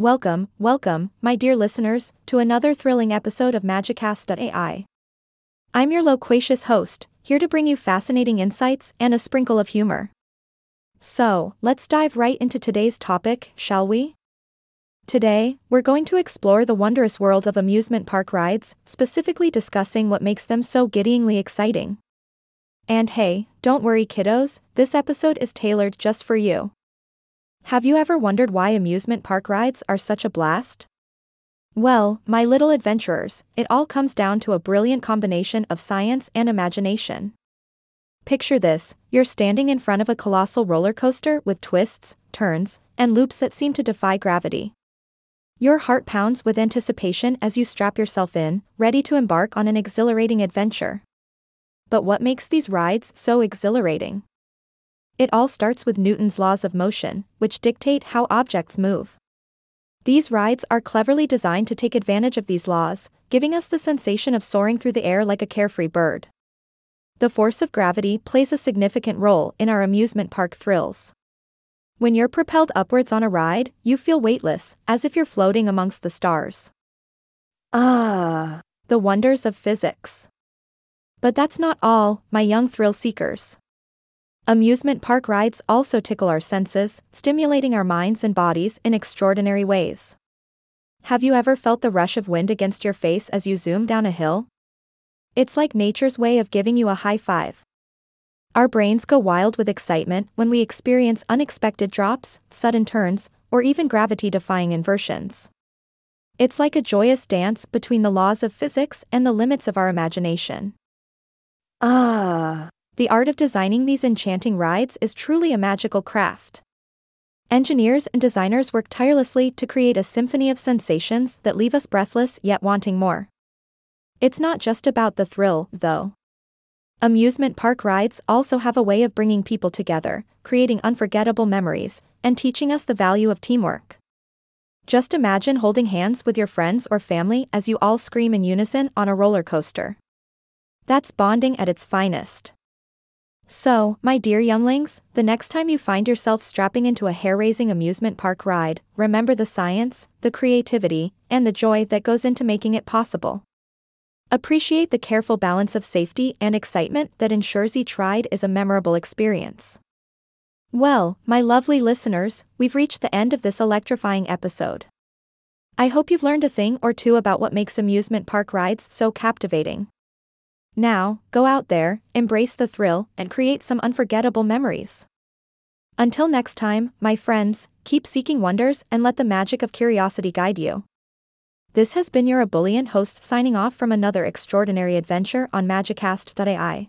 Welcome, welcome, my dear listeners, to another thrilling episode of Magicast.ai. I'm your loquacious host, here to bring you fascinating insights and a sprinkle of humor. So, let's dive right into today's topic, shall we? Today, we're going to explore the wondrous world of amusement park rides, specifically discussing what makes them so giddyingly exciting. And hey, don't worry, kiddos, this episode is tailored just for you. Have you ever wondered why amusement park rides are such a blast? Well, my little adventurers, it all comes down to a brilliant combination of science and imagination. Picture this you're standing in front of a colossal roller coaster with twists, turns, and loops that seem to defy gravity. Your heart pounds with anticipation as you strap yourself in, ready to embark on an exhilarating adventure. But what makes these rides so exhilarating? It all starts with Newton's laws of motion, which dictate how objects move. These rides are cleverly designed to take advantage of these laws, giving us the sensation of soaring through the air like a carefree bird. The force of gravity plays a significant role in our amusement park thrills. When you're propelled upwards on a ride, you feel weightless, as if you're floating amongst the stars. Ah, the wonders of physics. But that's not all, my young thrill seekers. Amusement park rides also tickle our senses, stimulating our minds and bodies in extraordinary ways. Have you ever felt the rush of wind against your face as you zoom down a hill? It's like nature's way of giving you a high five. Our brains go wild with excitement when we experience unexpected drops, sudden turns, or even gravity defying inversions. It's like a joyous dance between the laws of physics and the limits of our imagination. Ah. The art of designing these enchanting rides is truly a magical craft. Engineers and designers work tirelessly to create a symphony of sensations that leave us breathless yet wanting more. It's not just about the thrill, though. Amusement park rides also have a way of bringing people together, creating unforgettable memories, and teaching us the value of teamwork. Just imagine holding hands with your friends or family as you all scream in unison on a roller coaster. That's bonding at its finest. So, my dear younglings, the next time you find yourself strapping into a hair raising amusement park ride, remember the science, the creativity, and the joy that goes into making it possible. Appreciate the careful balance of safety and excitement that ensures each ride is a memorable experience. Well, my lovely listeners, we've reached the end of this electrifying episode. I hope you've learned a thing or two about what makes amusement park rides so captivating. Now, go out there, embrace the thrill, and create some unforgettable memories. Until next time, my friends, keep seeking wonders and let the magic of curiosity guide you. This has been your ebullient host signing off from another extraordinary adventure on Magicast.ai.